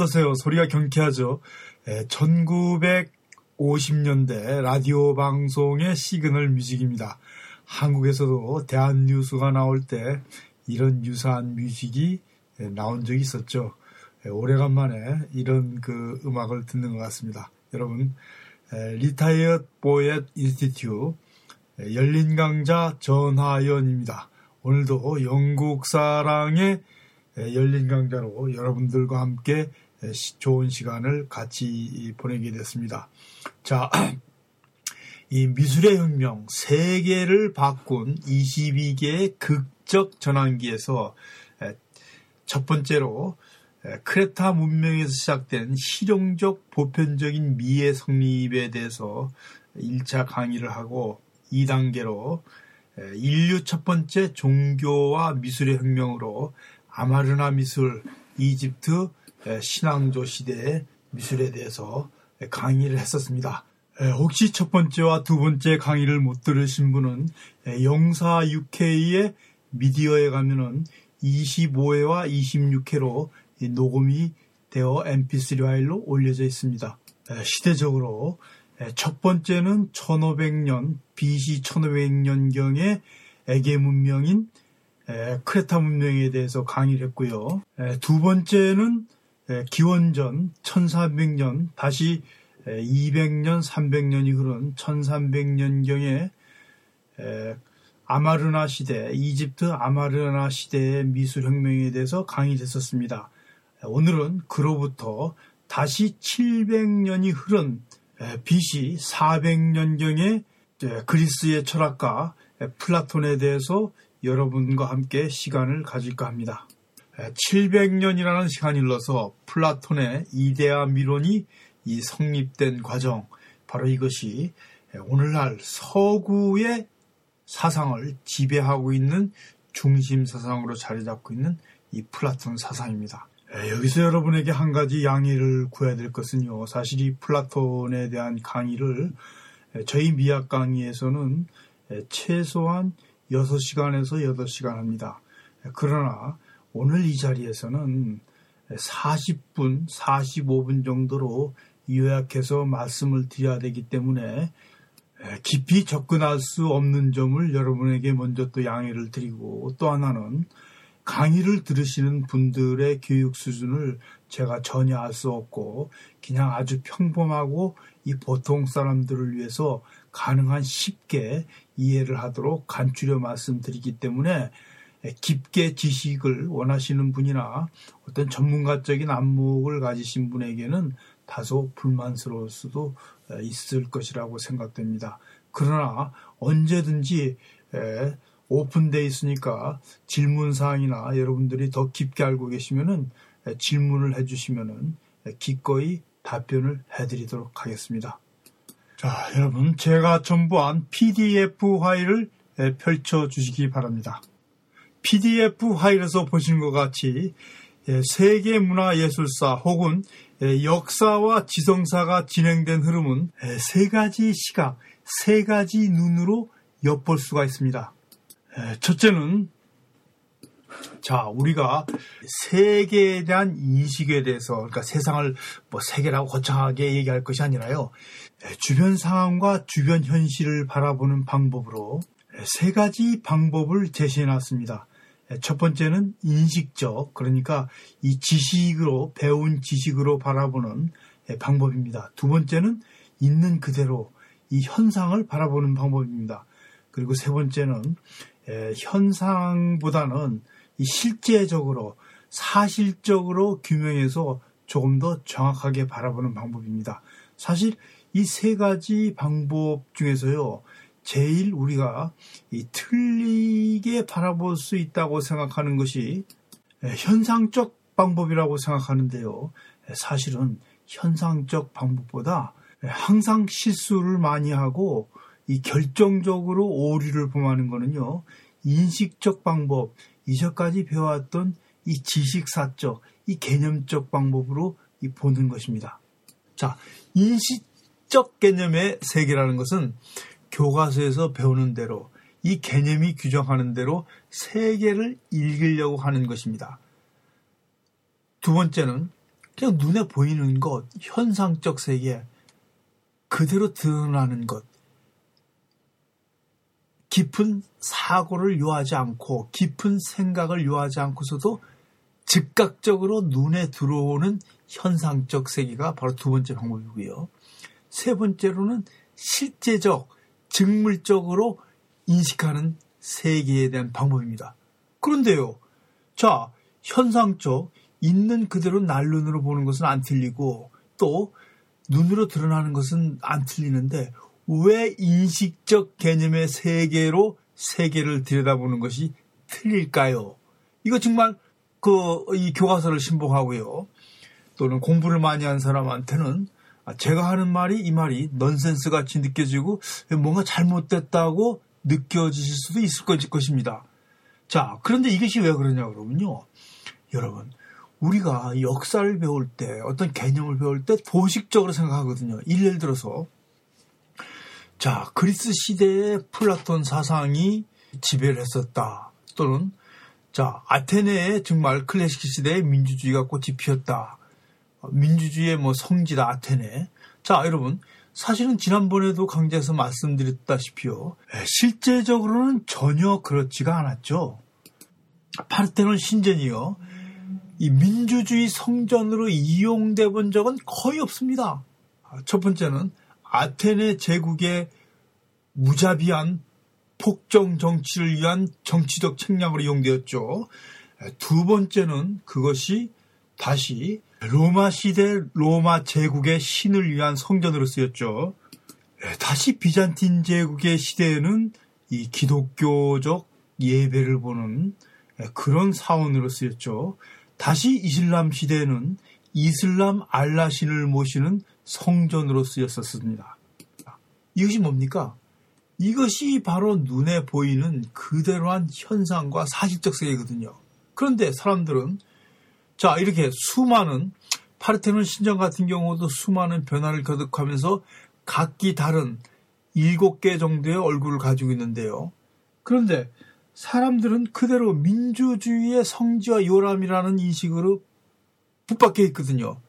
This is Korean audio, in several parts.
어떠세요? 소리가 경쾌하죠? 에, 1950년대 라디오 방송의 시그널 뮤직입니다. 한국에서도 대한 뉴스가 나올 때 이런 유사한 뮤직이 나온 적이 있었죠. 오래간만에 이런 그 음악을 듣는 것 같습니다. 여러분, 리타이어 보엣 Institute 열린 강좌 전하연입니다. 오늘도 영국 사랑의 열린 강자로 여러분들과 함께 좋은 시간을 같이 보내게 됐습니다. 자, 이 미술의 혁명, 세계를 바꾼 22개의 극적 전환기에서 첫 번째로 크레타 문명에서 시작된 실용적 보편적인 미의 성립에 대해서 1차 강의를 하고 2단계로 인류 첫 번째 종교와 미술의 혁명으로 아마르나 미술, 이집트 신앙조 시대의 미술에 대해서 강의를 했었습니다. 혹시 첫 번째와 두 번째 강의를 못 들으신 분은 영사 6K의 미디어에 가면은 25회와 26회로 녹음이 되어 mp3 파일로 올려져 있습니다. 시대적으로 첫 번째는 1500년 BC 1500년경의 에게 문명인 크레타 문명에 대해서 강의를 했고요. 두 번째는 기원전 1400년 다시 200년 300년이 흐른 1300년경에 아마르나 시대, 이집트 아마르나 시대의 미술혁명에 대해서 강의를 했었습니다. 오늘은 그로부터 다시 700년이 흐른 BC 400년경의 그리스의 철학가 플라톤에 대해서 여러분과 함께 시간을 가질까 합니다. 700년이라는 시간이 흘러서 플라톤의 이데아 미론이 이 성립된 과정, 바로 이것이 오늘날 서구의 사상을 지배하고 있는 중심 사상으로 자리 잡고 있는 이 플라톤 사상입니다. 여기서 여러분에게 한 가지 양해를 구해야 될 것은요. 사실 이 플라톤에 대한 강의를 저희 미학 강의에서는 최소한 6시간에서 8시간 합니다. 그러나 오늘 이 자리에서는 40분, 45분 정도로 요약해서 말씀을 드려야 되기 때문에 깊이 접근할 수 없는 점을 여러분에게 먼저 또 양해를 드리고 또 하나는 강의를 들으시는 분들의 교육 수준을 제가 전혀 알 수 없고 그냥 아주 평범하고 이 보통 사람들을 위해서 가능한 쉽게 이해를 하도록 간추려 말씀드리기 때문에 깊게 지식을 원하시는 분이나 어떤 전문가적인 안목을 가지신 분에게는 다소 불만스러울 수도 있을 것이라고 생각됩니다. 그러나 언제든지 오픈되어 있으니까 질문 사항이나 여러분들이 더 깊게 알고 계시면은 질문을 해주시면은 기꺼이 답변을 해드리도록 하겠습니다. 자, 여러분 제가 첨부한 PDF 파일을 펼쳐 주시기 바랍니다. PDF 파일에서 보신 것 같이 세계문화예술사 혹은 역사와 지성사가 진행된 흐름은 세 가지 시각, 세 가지 눈으로 엿볼 수가 있습니다. 첫째는 자 우리가 세계에 대한 인식에 대해서 그러니까 세상을 뭐 세계라고 거창하게 얘기할 것이 아니라요 주변 상황과 주변 현실을 바라보는 방법으로 세 가지 방법을 제시해 놨습니다. 첫 번째는 인식적 그러니까 이 지식으로 배운 지식으로 바라보는 방법입니다. 두 번째는 있는 그대로 이 현상을 바라보는 방법입니다. 그리고 세 번째는 현상보다는 실제적으로 사실적으로 규명해서 조금 더 정확하게 바라보는 방법입니다. 사실 이 세 가지 방법 중에서요, 제일 우리가 틀리게 바라볼 수 있다고 생각하는 것이 현상적 방법이라고 생각하는데요. 사실은 현상적 방법보다 항상 실수를 많이 하고 이 결정적으로 오류를 범하는 거는요. 인식적 방법, 이전까지 배워왔던 이 지식사적, 이 개념적 방법으로 이 보는 것입니다. 자, 인식적 개념의 세계라는 것은 교과서에서 배우는 대로 이 개념이 규정하는 대로 세계를 읽으려고 하는 것입니다. 두 번째는 그냥 눈에 보이는 것, 현상적 세계, 그대로 드러나는 것, 깊은 사고를 요하지 않고, 깊은 생각을 요하지 않고서도 즉각적으로 눈에 들어오는 현상적 세계가 바로 두 번째 방법이고요. 세 번째로는 실제적, 직물적으로 인식하는 세계에 대한 방법입니다. 그런데요, 자, 현상적, 있는 그대로 날 눈으로 보는 것은 안 틀리고 또 눈으로 드러나는 것은 안 틀리는데 왜 인식적 개념의 세계로 세계를 들여다보는 것이 틀릴까요? 이거 정말 그 이 교과서를 신봉하고요. 또는 공부를 많이 한 사람한테는 아, 제가 하는 말이 이 말이 넌센스 같이 느껴지고 뭔가 잘못됐다고 느껴지실 수도 있을 것입니다. 자, 그런데 이것이 왜 그러냐 그러면요. 여러분, 우리가 역사를 배울 때 어떤 개념을 배울 때 도식적으로 생각하거든요. 예를 들어서 자 그리스 시대에 플라톤 사상이 지배를 했었다. 또는 자 아테네에 정말 클래식 시대에 민주주의가 꽃이 피었다. 민주주의의 뭐 성지다 아테네. 자 여러분 사실은 지난번에도 강좌에서 말씀드렸다시피요. 실제적으로는 전혀 그렇지가 않았죠. 파르테논 신전이요. 이 민주주의 성전으로 이용돼 본 적은 거의 없습니다. 첫 번째는 아테네 제국의 무자비한 폭정 정치를 위한 정치적 책략으로 이용되었죠. 두 번째는 그것이 다시 로마 시대 로마 제국의 신을 위한 성전으로 쓰였죠. 다시 비잔틴 제국의 시대에는 이 기독교적 예배를 보는 그런 사원으로 쓰였죠. 다시 이슬람 시대에는 이슬람 알라신을 모시는 성전으로 쓰였었습니다. 이것이 뭡니까? 이것이 바로 눈에 보이는 그대로한 현상과 사실적 세계거든요. 그런데 사람들은 자 이렇게 수많은 파르테논 신전 같은 경우도 수많은 변화를 거듭하면서 각기 다른 일곱 개 정도의 얼굴을 가지고 있는데요. 그런데 사람들은 그대로 민주주의의 성지와 요람이라는 인식으로 붙박혀 있거든요.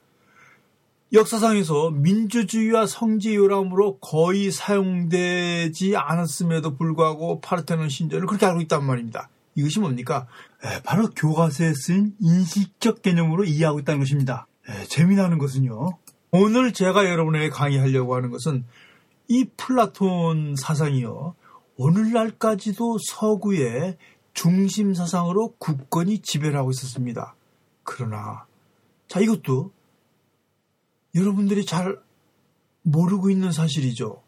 역사상에서 민주주의와 성지 요람으로 거의 사용되지 않았음에도 불구하고 파르테논 신전을 그렇게 알고 있단 말입니다. 이것이 뭡니까? 에, 바로 교과서에 쓰인 인식적 개념으로 이해하고 있다는 것입니다. 에, 재미나는 것은요. 오늘 제가 여러분에게 강의하려고 하는 것은 이 플라톤 사상이요. 오늘날까지도 서구의 중심 사상으로 국권이 지배를 하고 있었습니다. 그러나 자 이것도 여러분들이 잘 모르고 있는 사실이죠.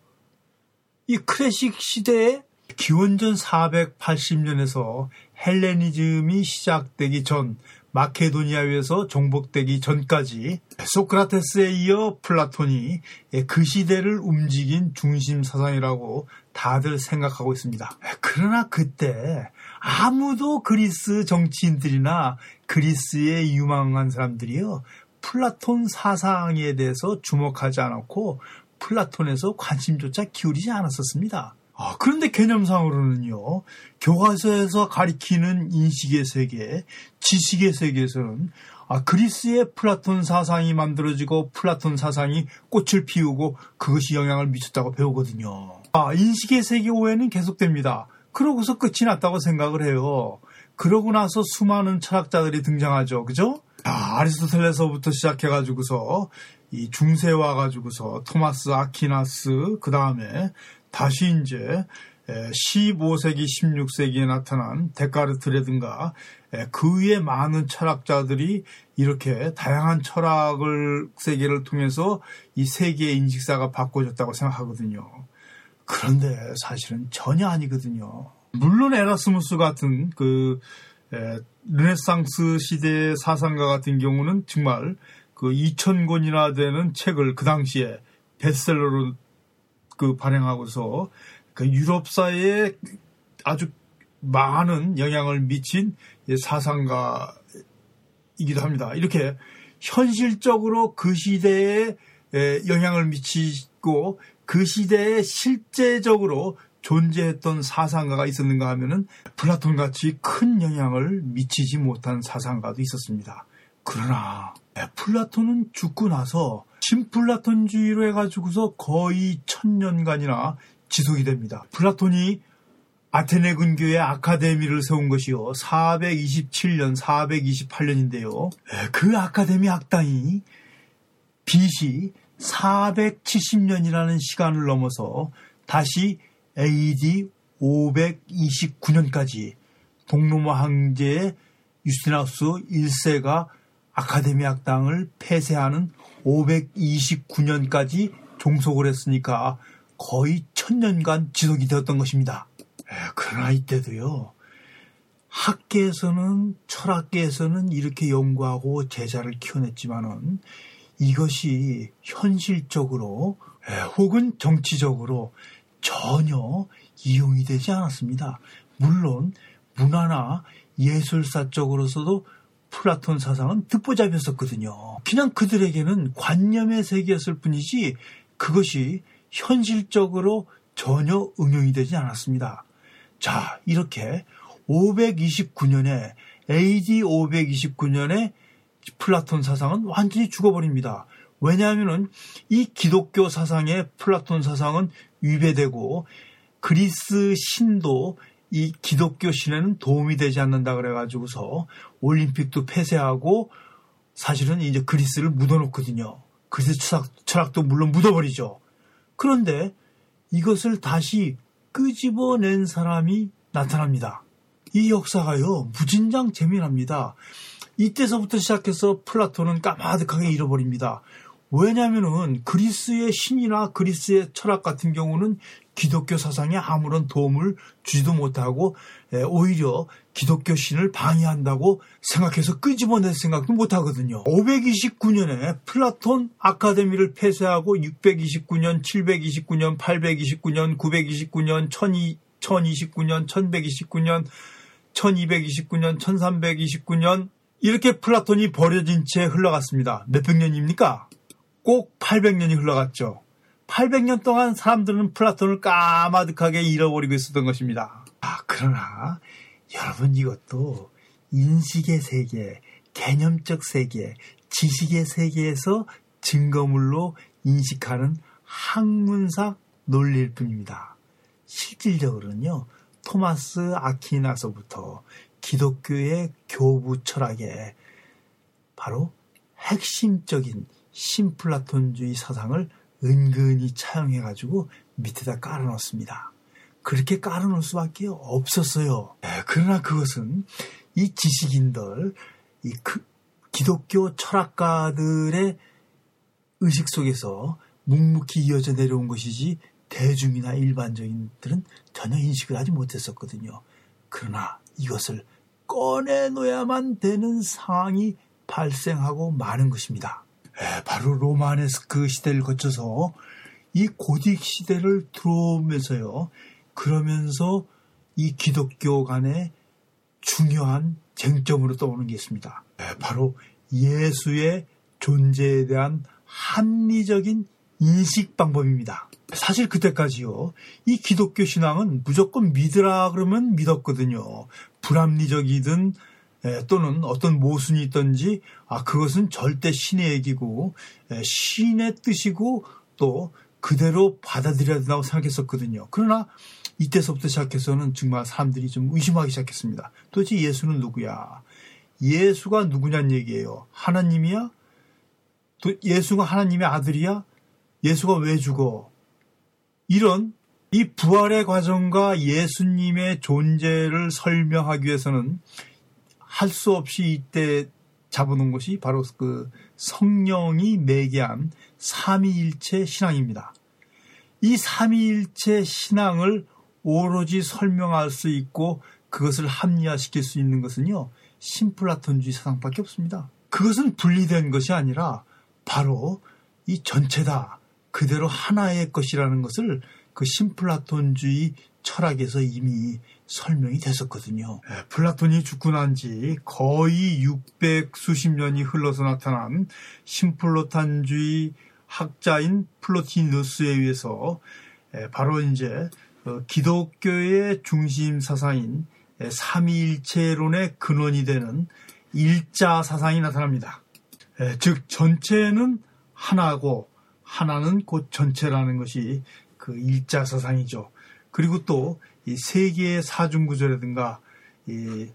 이 클래식 시대에 기원전 480년에서 헬레니즘이 시작되기 전 마케도니아에서 정복되기 전까지 소크라테스에 이어 플라톤이 그 시대를 움직인 중심 사상이라고 다들 생각하고 있습니다. 그러나 그때 아무도 그리스 정치인들이나 그리스에 유망한 사람들이요. 플라톤 사상에 대해서 주목하지 않았고 플라톤에서 관심조차 기울이지 않았었습니다. 아, 그런데 개념상으로는요, 교과서에서 가르치는 인식의 세계, 지식의 세계에서는 아, 그리스의 플라톤 사상이 만들어지고 플라톤 사상이 꽃을 피우고 그것이 영향을 미쳤다고 배우거든요. 아, 인식의 세계 오해는 계속됩니다. 그러고서 끝이 났다고 생각을 해요. 그러고 나서 수많은 철학자들이 등장하죠. 그죠? 아, 아리스토텔레서부터 시작해가지고서 이 중세와 가지고서 토마스 아키나스 그 다음에 다시 이제 15세기, 16세기에 나타난 데카르트라든가 그 위에 많은 철학자들이 이렇게 다양한 철학을 세계를 통해서 이 세계의 인식사가 바꿔졌다고 생각하거든요. 그런데 사실은 전혀 아니거든요. 물론 에라스무스 같은 그 르네상스 시대의 사상가 같은 경우는 정말 그 2,000권이나 되는 책을 그 당시에 베스트셀러로 그 발행하고서 그 유럽사에 아주 많은 영향을 미친 사상가이기도 합니다. 이렇게 현실적으로 그 시대에 영향을 미치고 그 시대에 실제적으로 존재했던 사상가가 있었는가 하면은 플라톤 같이 큰 영향을 미치지 못한 사상가도 있었습니다. 그러나 플라톤은 죽고 나서 신플라톤주의로 해가지고서 거의 천년간이나 지속이 됩니다. 플라톤이 아테네 근교에 아카데미를 세운 것이요. 427년, 428년인데요. 그 아카데미 학당이 BC 470년이라는 시간을 넘어서 다시 AD 529년까지 동로마 황제의 유스티나우스 1세가 아카데미 학당을 폐쇄하는 529년까지 종속을 했으니까 거의 천년간 지속이 되었던 것입니다. 그러나 이때도요. 학계에서는 철학계에서는 이렇게 연구하고 제자를 키워냈지만은 이것이 현실적으로 혹은 정치적으로 전혀 이용이 되지 않았습니다. 물론 문화나 예술사적으로서도 플라톤 사상은 듣보잡이었었거든요. 그냥 그들에게는 관념의 세계였을 뿐이지 그것이 현실적으로 전혀 응용이 되지 않았습니다. 자, 이렇게 529년에 AD 529년에 플라톤 사상은 완전히 죽어버립니다. 왜냐하면은 이 기독교 사상의 플라톤 사상은 위배되고 그리스 신도 이 기독교 신에는 도움이 되지 않는다 그래가지고서 올림픽도 폐쇄하고 사실은 이제 그리스를 묻어놓거든요. 그리스 철학, 철학 도 물론 묻어버리죠. 그런데 이것을 다시 끄집어낸 사람이 나타납니다. 이 역사가요, 무진장 재미납니다. 이때서부터 시작해서 플라톤은 까마득하게 잃어버립니다. 왜냐하면은 그리스의 신이나 그리스의 철학 같은 경우는 기독교 사상에 아무런 도움을 주지도 못하고 오히려 기독교 신을 방해한다고 생각해서 끄집어낼 생각도 못하거든요. 529년에 플라톤 아카데미를 폐쇄하고 629년, 729년, 829년, 929년, 1029년, 1129년, 1229년, 1329년 이렇게 플라톤이 버려진 채 흘러갔습니다. 몇백 년입니까? 꼭 800년이 흘러갔죠. 800년 동안 사람들은 플라톤을 까마득하게 잃어버리고 있었던 것입니다. 아, 그러나 여러분 이것도 인식의 세계, 개념적 세계, 지식의 세계에서 증거물로 인식하는 학문사 논리일 뿐입니다. 실질적으로는요, 토마스 아키나서부터 기독교의 교부 철학에 바로 핵심적인 신플라톤주의 사상을 은근히 차용해가지고 밑에다 깔아놓습니다. 그렇게 깔아놓을 수밖에 없었어요. 네, 그러나 그것은 이 지식인들, 이 그, 기독교 철학가들의 의식 속에서 묵묵히 이어져 내려온 것이지 대중이나 일반적인들은 전혀 인식을 하지 못했었거든요. 그러나 이것을 꺼내놓아야만 되는 상황이 발생하고 마는 것입니다. 에, 바로 로마네스크 시대를 거쳐서 이 고딕 시대를 들어오면서요. 그러면서 이 기독교 간의 중요한 쟁점으로 떠오르는 게 있습니다. 에, 바로 예수의 존재에 대한 합리적인 인식 방법입니다. 사실 그때까지요. 이 기독교 신앙은 무조건 믿으라 그러면 믿었거든요. 불합리적이든 또는 어떤 모순이 있던지 아 그것은 절대 신의 얘기고 신의 뜻이고 또 그대로 받아들여야 된다고 생각했었거든요. 그러나 이때서부터 시작해서는 정말 사람들이 좀 의심하기 시작했습니다. 도대체 예수는 누구야? 예수가 누구냐는 얘기예요. 하나님이야? 또 예수가 하나님의 아들이야? 예수가 왜 죽어? 이런 이 부활의 과정과 예수님의 존재를 설명하기 위해서는 할 수 없이 이때 잡아놓은 것이 바로 그 성령이 매개한 삼위일체 신앙입니다. 이 삼위일체 신앙을 오로지 설명할 수 있고 그것을 합리화시킬 수 있는 것은요 심플라톤주의 사상밖에 없습니다. 그것은 분리된 것이 아니라 바로 이 전체다 그대로 하나의 것이라는 것을 그 신플라톤주의 철학에서 이미 설명이 됐었거든요. 네, 플라톤이 죽고 난 지 거의 600 수십 년이 흘러서 나타난 신플로탄주의 학자인 플로티누스에 의해서 바로 이제 어, 기독교의 중심 사상인 삼위일체론의 근원이 되는 일자 사상이 나타납니다. 에, 즉 전체는 하나고 하나는 곧 전체라는 것이 그 일자 사상이죠. 그리고 또 이 세계의 사중구조라든가 이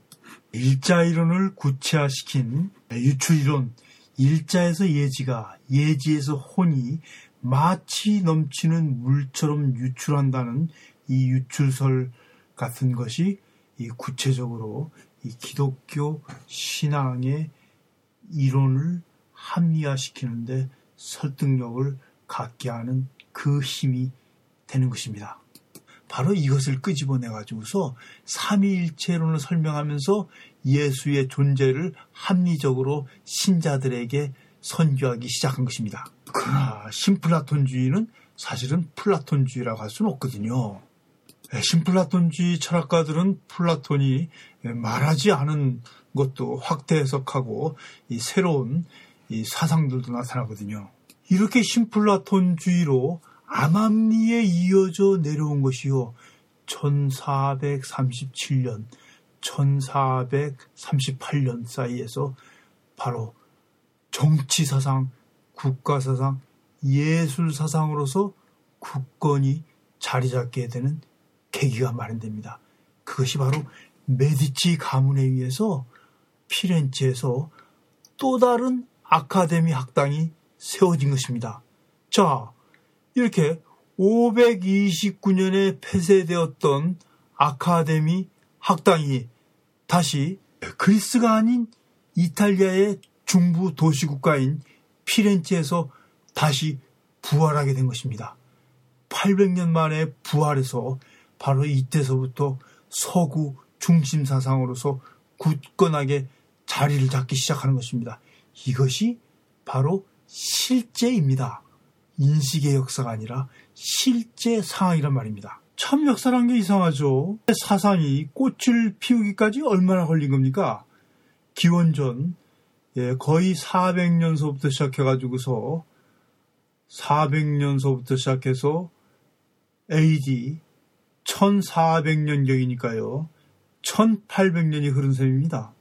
일자 이론을 구체화시킨 유출 이론, 일자에서 예지가, 예지에서 혼이 마치 넘치는 물처럼 유출한다는 이 유출설 같은 것이 이 구체적으로 이 기독교 신앙의 이론을 합리화시키는데 설득력을 갖게 하는 그 힘이 되는 것입니다. 바로 이것을 끄집어내 가지고서 삼위일체론을 설명하면서 예수의 존재를 합리적으로 신자들에게 선교하기 시작한 것입니다. 그러나 신플라톤주의는 사실은 플라톤주의라고 할 수는 없거든요. 예, 신플라톤주의 철학가들은 플라톤이 말하지 않은 것도 확대 해석하고 새로운 사상들도 나타나거든요. 이렇게 신플라톤주의로 암암리에 이어져 내려온 것이요. 1437년, 1438년 사이에서 바로 정치사상, 국가사상, 예술사상으로서 국권이 자리 잡게 되는 계기가 마련됩니다. 그것이 바로 메디치 가문에 의해서 피렌체에서 또 다른 아카데미 학당이 세워진 것입니다. 자, 이렇게 529년에 폐쇄되었던 아카데미 학당이 다시 그리스가 아닌 이탈리아의 중부 도시국가인 피렌체에서 다시 부활하게 된 것입니다. 800년 만에 부활해서 바로 이때서부터 서구 중심 사상으로서 굳건하게 자리를 잡기 시작하는 것입니다. 이것이 바로 실제입니다. 인식의 역사가 아니라 실제 상황이란 말입니다. 참 역사란 게 이상하죠. 사상이 꽃을 피우기까지 얼마나 걸린 겁니까? 기원전 예, 거의 400년서부터 시작해가지고서 400년서부터 시작해서 AD 1400년경이니까요. 1800년이 흐른 셈입니다.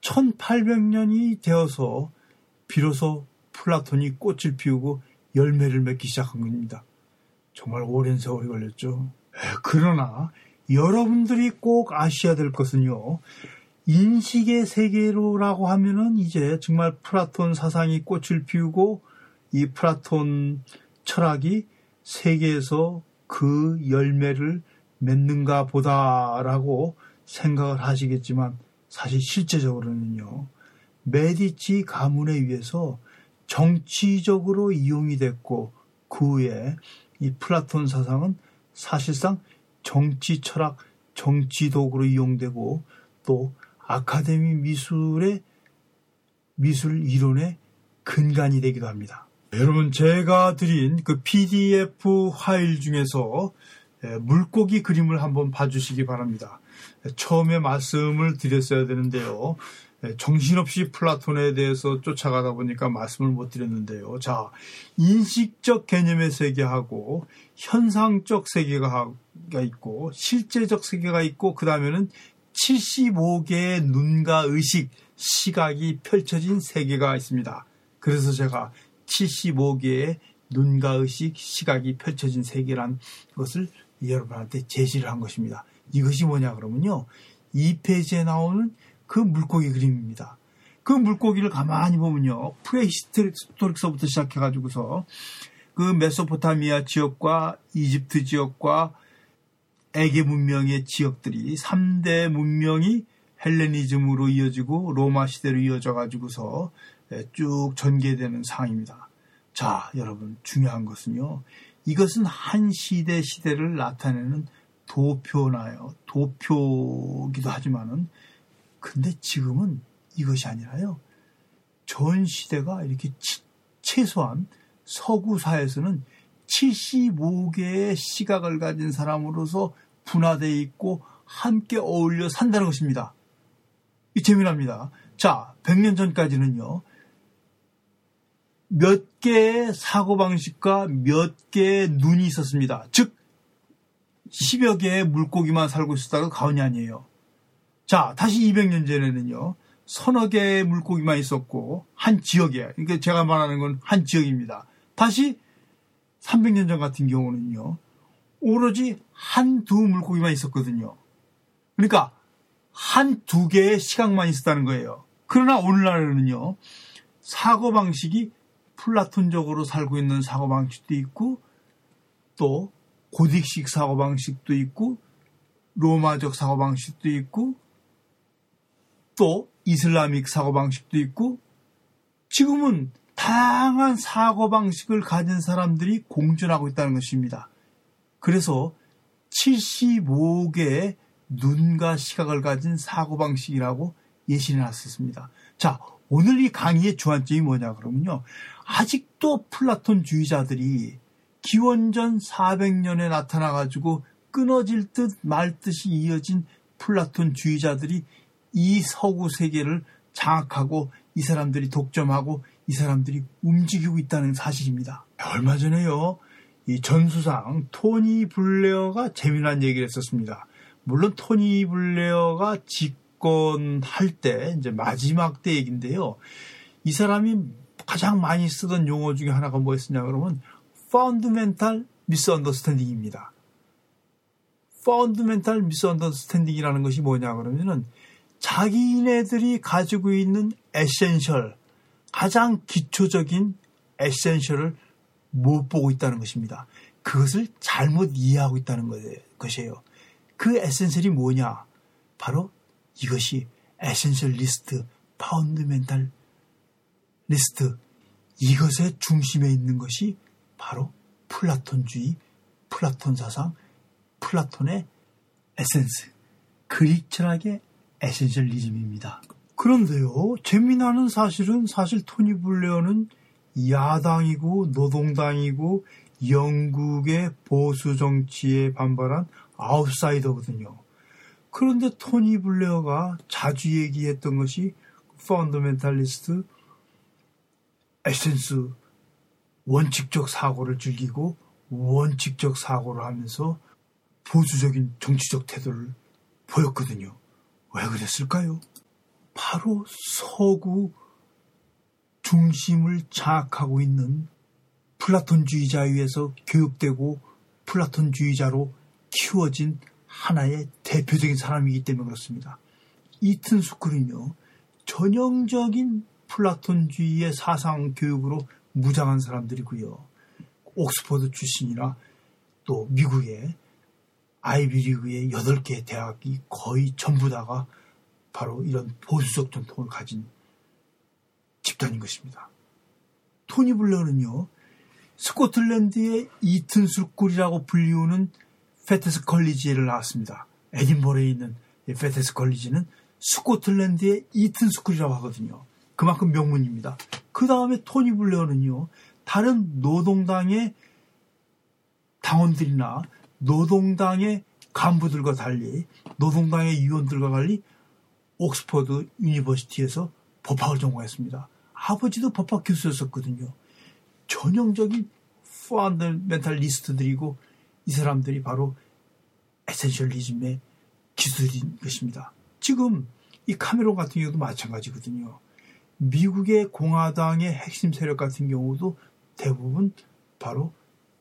1800년이 되어서 비로소 플라톤이 꽃을 피우고 열매를 맺기 시작한 겁니다. 정말 오랜 세월이 걸렸죠. 그러나 여러분들이 꼭 아셔야 될 것은요. 인식의 세계로라고 하면은 이제 정말 플라톤 사상이 꽃을 피우고 이 플라톤 철학이 세계에서 그 열매를 맺는가 보다라고 생각을 하시겠지만 사실 실제적으로는요. 메디치 가문에 의해서 정치적으로 이용이 됐고 그 후에 이 플라톤 사상은 사실상 정치 철학, 정치 도구로 이용되고 또 아카데미 미술의 미술 이론의 근간이 되기도 합니다. 여러분 제가 드린 그 PDF 파일 중에서 물고기 그림을 한번 봐주시기 바랍니다. 처음에 말씀을 드렸어야 되는데요. 정신없이 플라톤에 대해서 쫓아가다 보니까 말씀을 못 드렸는데요. 자, 인식적 개념의 세계하고 현상적 세계가 있고 실제적 세계가 있고 그 다음에는 75개의 눈과 의식, 시각이 펼쳐진 세계가 있습니다. 그래서 제가 75개의 눈과 의식, 시각이 펼쳐진 세계란 것을 여러분한테 제시를 한 것입니다. 이것이 뭐냐 그러면요. 이 페이지에 나오는 그 물고기 그림입니다. 그 물고기를 가만히 보면요. 프레히스토릭서부터 시작해가지고서 그 메소포타미아 지역과 이집트 지역과 에게 문명의 지역들이 3대 문명이 헬레니즘으로 이어지고 로마 시대로 이어져 가지고서 쭉 전개되는 상황입니다. 자, 여러분 중요한 것은요. 이것은 한 시대 시대를 나타내는 도표나요. 도표기도 하지만은 근데 지금은 이것이 아니라요. 전 시대가 이렇게 최소한 서구사에서는 75개의 시각을 가진 사람으로서 분화되어 있고 함께 어울려 산다는 것입니다. 이 재미납니다. 자, 100년 전까지는요. 몇 개의 사고방식과 몇 개의 눈이 있었습니다. 즉, 10여 개의 물고기만 살고 있었다가 가언이 아니에요. 자, 다시 200년 전에는요. 서너 개의 물고기만 있었고 한 지역에 그러니까 제가 말하는 건 한 지역입니다. 다시 300년 전 같은 경우는요. 오로지 한 두 물고기만 있었거든요. 그러니까 한 두 개의 시각만 있었다는 거예요. 그러나 오늘날에는요. 사고 방식이 플라톤적으로 살고 있는 사고 방식도 있고 또 고딕식 사고 방식도 있고 로마적 사고 방식도 있고 또 이슬람익 사고방식도 있고 지금은 다양한 사고방식을 가진 사람들이 공존하고 있다는 것입니다. 그래서 75개의 눈과 시각을 가진 사고방식이라고 예시를 놨었습니다. 자, 오늘 이 강의의 주안점이 뭐냐 그러면요. 아직도 플라톤주의자들이 기원전 400년에 나타나가지고 끊어질 듯 말 듯이 이어진 플라톤주의자들이 이 서구 세계를 장악하고 이 사람들이 독점하고 이 사람들이 움직이고 있다는 사실입니다. 얼마 전에요. 이 전수상 토니 블레어가 재미난 얘기를 했었습니다. 물론 토니 블레어가 집권할 때 이제 마지막 때 얘긴데요. 이 사람이 가장 많이 쓰던 용어 중에 하나가 뭐였냐 그러면 fundamental misunderstanding입니다. fundamental misunderstanding이라는 것이 뭐냐 그러면은 자기네들이 가지고 있는 essential, 가장 기초적인 essential을 못 보고 있다는 것입니다. 그것을 잘못 이해하고 있다는 것이에요. 그 essential이 뭐냐? 바로 이것이 essentialist, fundamentalist, 이것의 중심에 있는 것이 바로 플라톤주의, 플라톤 사상, 플라톤의 에센스, Greek 철학의 essentialism입니다. 그런데요, 재미나는 사실은 사실 토니 블레어는 야당이고 노동당이고 영국의 보수 정치에 반발한 아웃사이더거든요. 그런데 토니 블레어가 자주 얘기했던 것이 fundamentalist 에센스 원칙적 사고를 즐기고 원칙적 사고를 하면서 보수적인 정치적 태도를 보였거든요. 왜 그랬을까요? 바로 서구 중심을 장악하고 있는 플라톤주의자에 의해서 교육되고 플라톤주의자로 키워진 하나의 대표적인 사람이기 때문에 그렇습니다. 이튼 스쿨은요, 전형적인 플라톤주의의 사상 교육으로 무장한 사람들이고요. 옥스퍼드 출신이나 또 미국의 아이비리그의 8개 대학이 거의 전부 다가 바로 이런 보수적 전통을 가진 집단인 것입니다. 토니 블레어는요, 스코틀랜드의 Eton School이라고 불리우는 Fettes College를 나왔습니다. 에딘버러에 있는 Fettes College는 스코틀랜드의 Eton School이라고 하거든요. 그만큼 명문입니다. 그 다음에 토니 블레어는요, 다른 노동당의 당원들이나 노동당의 간부들과 달리 노동당의 위원들과 달리 Oxford University에서 법학을 전공했습니다. 아버지도 법학 교수였었거든요. 전형적인 fundamentalist들이고 이 사람들이 바로 essentialism의 기수인 것입니다. 지금 이 카메론 같은 경우도 마찬가지거든요. 미국의 공화당의 핵심 세력 같은 경우도 대부분 바로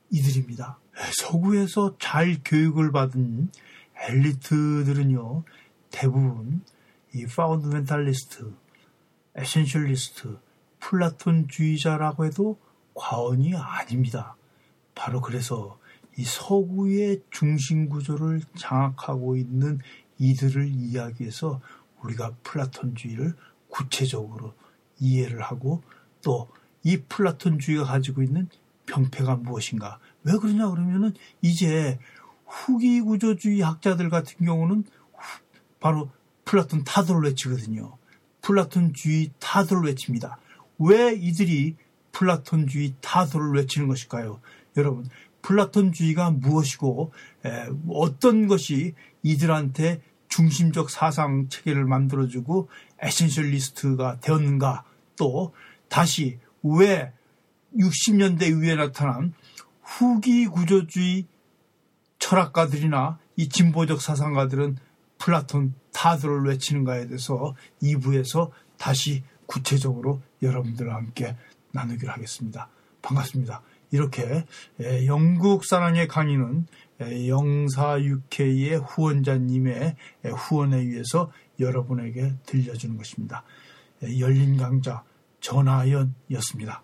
이들입니다. 서구에서 잘 교육을 받은 엘리트들은요, 대부분 이 fundamentalist, essentialist, 플라톤주의자라고 해도 과언이 아닙니다. 바로 그래서 이 서구의 중심 구조를 장악하고 있는 이들을 이야기해서 우리가 플라톤주의를 구체적으로 이해를 하고 또 이 플라톤주의가 가지고 있는 병폐가 무엇인가 왜 그러냐 그러면은 이제 후기 구조주의 학자들 같은 경우는 바로 플라톤 타도를 외치거든요. 플라톤주의 타도를 외칩니다. 왜 이들이 플라톤주의 타도를 외치는 것일까요? 여러분, 플라톤주의가 무엇이고 에, 어떤 것이 이들한테 중심적 사상 체계를 만들어주고 essentialist가 되었는가 또 다시 왜 60년대 이후에 나타난 후기 구조주의 철학가들이나 이 진보적 사상가들은 플라톤 타도를 외치는가에 대해서 2부에서 다시 구체적으로 여러분들과 함께 나누기로 하겠습니다. 반갑습니다. 이렇게 영국 사랑의 강의는 영사 UK의 후원자님의 후원에 의해서 여러분에게 들려주는 것입니다. 열린 강좌 전하연이었습니다.